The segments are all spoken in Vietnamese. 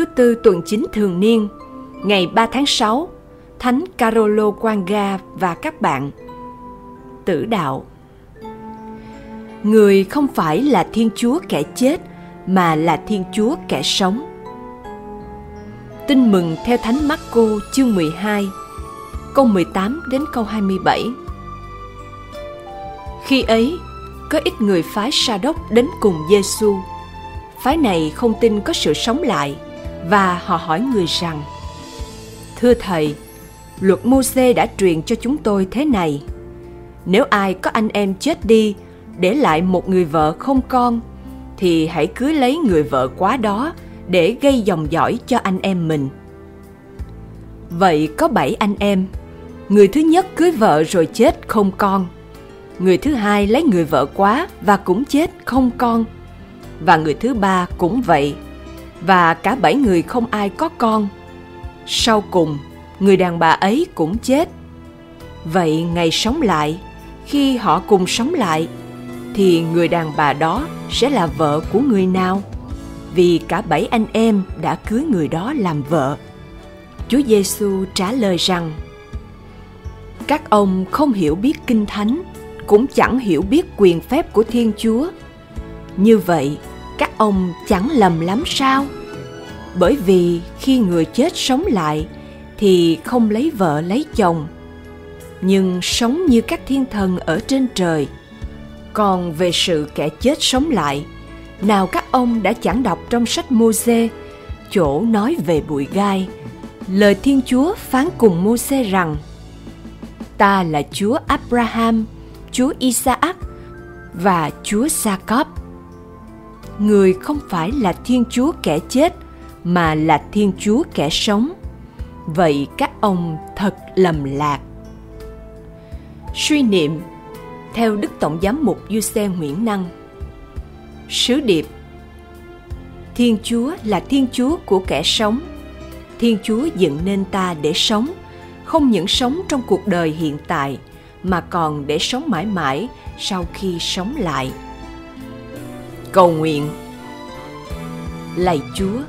thứ tư tuần chính thường niên, ngày 3 tháng 6, Thánh Carolo Quanga và các bạn. Tử đạo Người không phải là Thiên Chúa kẻ chết, mà là Thiên Chúa kẻ sống. Tin mừng theo Thánh Marco chương 12, câu 18 đến câu 27. Khi ấy, có ít người phái Sa đốc đến cùng Giêsu. Phái này không tin có sự sống lại và họ hỏi người rằng: Thưa thầy, luật Môse đã truyền cho chúng tôi thế này: nếu ai có anh em chết đi để lại một người vợ không con thì hãy cưới lấy người vợ quá đó để gây dòng dõi cho anh em mình. Vậy có bảy anh em. Người thứ nhất cưới vợ rồi chết không con. Người thứ hai lấy người vợ quá và cũng chết không con. Và người thứ ba cũng vậy. Và cả bảy người không ai có con. Sau cùng, người đàn bà ấy cũng chết. Vậy ngày sống lại, khi họ cùng sống lại, thì người đàn bà đó sẽ là vợ của người nào? Vì cả bảy anh em đã cưới người đó làm vợ. Chúa Giêsu trả lời rằng: Các ông không hiểu biết kinh thánh, cũng chẳng hiểu biết quyền phép của Thiên Chúa. Như vậy, các ông chẳng lầm lắm sao? Bởi vì khi người chết sống lại thì không lấy vợ lấy chồng, nhưng sống như các thiên thần ở trên trời. Còn về sự kẻ chết sống lại, nào các ông đã chẳng đọc trong sách Môse chỗ nói về bụi gai lời thiên chúa phán cùng Môse rằng ta là chúa abraham chúa isaac và chúa jacob người không phải là thiên chúa kẻ chết, mà là thiên chúa kẻ sống. Vậy các ông thật lầm lạc. Suy niệm, theo đức tổng giám mục du xe nguyễn năng. Sứ điệp, thiên chúa là thiên chúa của kẻ sống. Thiên chúa dựng nên ta để sống, không những sống trong cuộc đời hiện tại, mà còn để sống mãi mãi sau khi sống lại cầu nguyện. Lạy chúa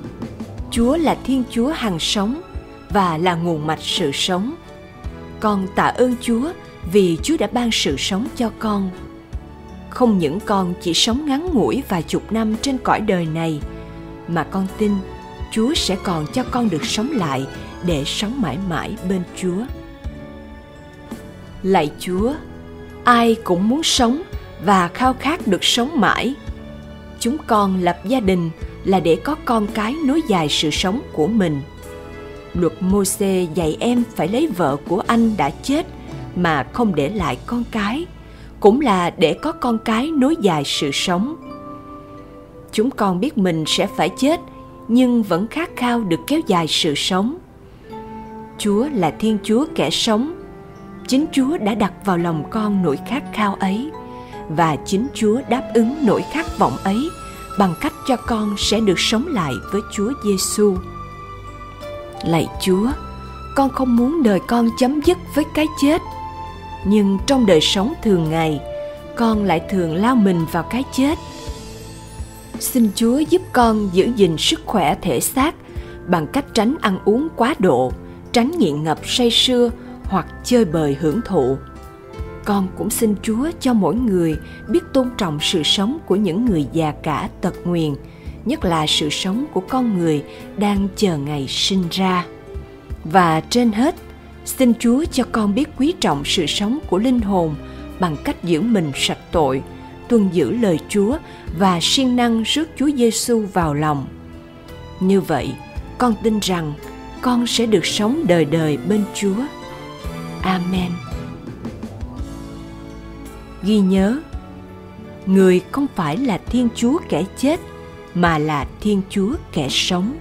chúa là thiên chúa hằng sống và là nguồn mạch sự sống. Con tạ ơn chúa vì chúa đã ban sự sống cho con. Không những con chỉ sống ngắn ngủi vài chục năm trên cõi đời này, mà con tin chúa sẽ còn cho con được sống lại để sống mãi mãi bên chúa. Lạy chúa, ai cũng muốn sống và khao khát được sống mãi chúng con lập gia đình là để có con cái nối dài sự sống của mình. Luật Môse dạy em phải lấy vợ của anh đã chết mà không để lại con cái, cũng là để có con cái nối dài sự sống. Chúng con biết mình sẽ phải chết, nhưng vẫn khát khao được kéo dài sự sống. Chúa là thiên chúa kẻ sống. Chính chúa đã đặt vào lòng con nỗi khát khao ấy và chính chúa đáp ứng nỗi khát vọng ấy bằng cách cho con sẽ được sống lại với chúa giêsu. Lạy chúa, con không muốn đời con chấm dứt với cái chết, nhưng trong đời sống thường ngày, con lại thường lao mình vào cái chết. Xin chúa giúp con giữ gìn sức khỏe thể xác bằng cách tránh ăn uống quá độ, tránh nghiện ngập say sưa hoặc chơi bời hưởng thụ con cũng xin chúa cho mỗi người biết tôn trọng sự sống của những người già cả tật nguyền, nhất là sự sống của con người đang chờ ngày sinh ra. Và trên hết, xin chúa cho con biết quý trọng sự sống của linh hồn bằng cách giữ mình sạch tội, tuân giữ lời chúa và siêng năng rước chúa giêsu vào lòng. Như vậy, con tin rằng con sẽ được sống đời đời bên chúa. Amen ghi nhớ. Người không phải là thiên chúa kẻ chết, mà là thiên chúa kẻ sống.